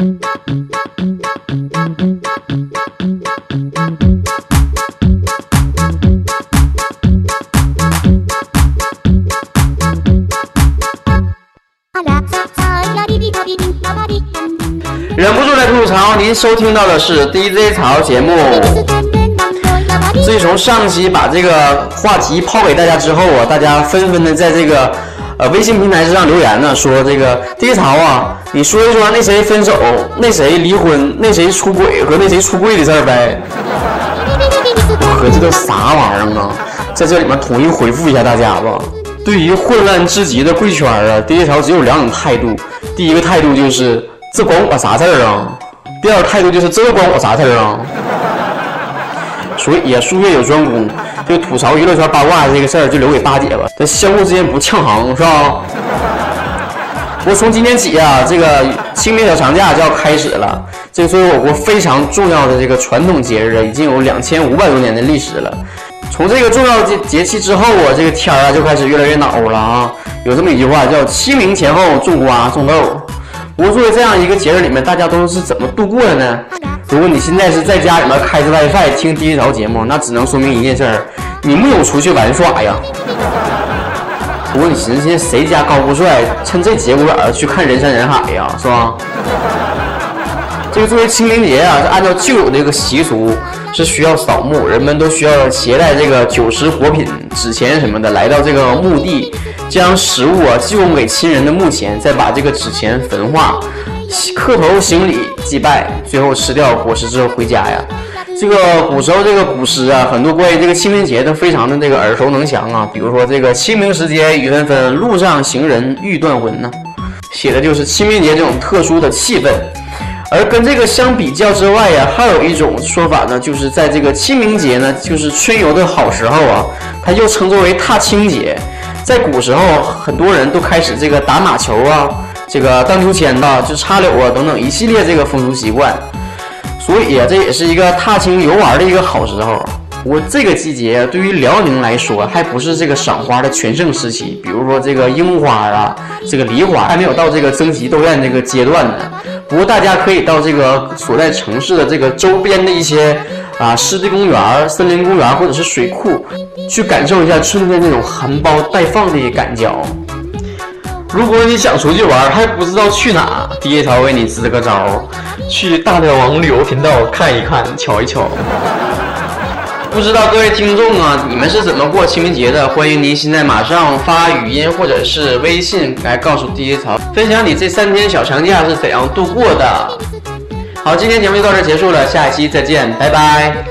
忍不住来吐槽，您收听到的是 DJ 潮节目。自从上期把这个话题抛给大家之后啊，大家纷纷的在这个呃微信平台上留言呢，说这个 DJ 潮啊，你说一说那谁分手、那谁离婚、那谁出轨和那谁出柜的事儿呗。我合计这啥玩意儿啊？在这里面统一回复一下大家吧。对于混乱至极的贵圈啊，DJ 潮只有两种态度。第一个态度就是这关我啥事儿啊？第二个态度就是这关我啥事儿啊？所以呀，术业有专攻，就吐槽娱乐圈八卦这个事儿就留给八姐吧，这相互之间不呛行是吧？我从今天起啊，这个清明小长假就要开始了。这个作为我国非常重要的这个传统节日啊，已经有两千五百多年的历史了。从这个重要节节气之后啊，这个天儿啊就开始越来越暖和了啊。有这么一句话叫“清明前后种瓜种豆”。不过作为这样一个节日里面，大家都是怎么度过的呢？如果你现在是在家里面开着 WiFi 听第一条节目，那只能说明一件事儿：你没有出去玩耍呀。不过你寻思，现在谁家高富帅趁这节骨眼儿去看人山人海呀，是吧？这个作为清明节啊，是按照旧有的一个习俗，是需要扫墓，人们都需要携带这个酒食活品、纸钱什么的，来到这个墓地，将食物啊祭供给亲人的墓前，再把这个纸钱焚化，磕头行礼祭拜，最后吃掉果实之后回家呀。这个古时候这个古诗啊，很多关于这个清明节都非常的这个耳熟能详啊，比如说这个清明时节雨纷纷，路上行人欲断魂呢，写的就是清明节这种特殊的气氛。而跟这个相比较之外呀，还有一种说法呢，就是在这个清明节呢，就是春游的好时候啊，它又称作为踏青节。在古时候，很多人都开始这个打马球啊，这个荡秋千呐，就插柳啊等等一系列这个风俗习惯。所以啊，这也是一个踏青游玩的一个好时候。我这个季节对于辽宁来说，还不是这个赏花的全盛时期。比如说这个樱花啊，这个梨花还没有到这个争奇斗艳这个阶段呢。不过大家可以到这个所在城市的这个周边的一些啊湿地公园、森林公园或者是水库，去感受一下春天那种含苞待放的感觉。如果你想出去玩还不知道去哪，第一条为你支个招，去大脸王旅游频道看一看，瞧一瞧。不知道各位听众啊，你们是怎么过清明节的？欢迎您现在马上发语音或者是微信来告诉第一条，分享你这三天小长假是怎样度过的。好，今天节目就到这结束了，下一期再见，拜拜。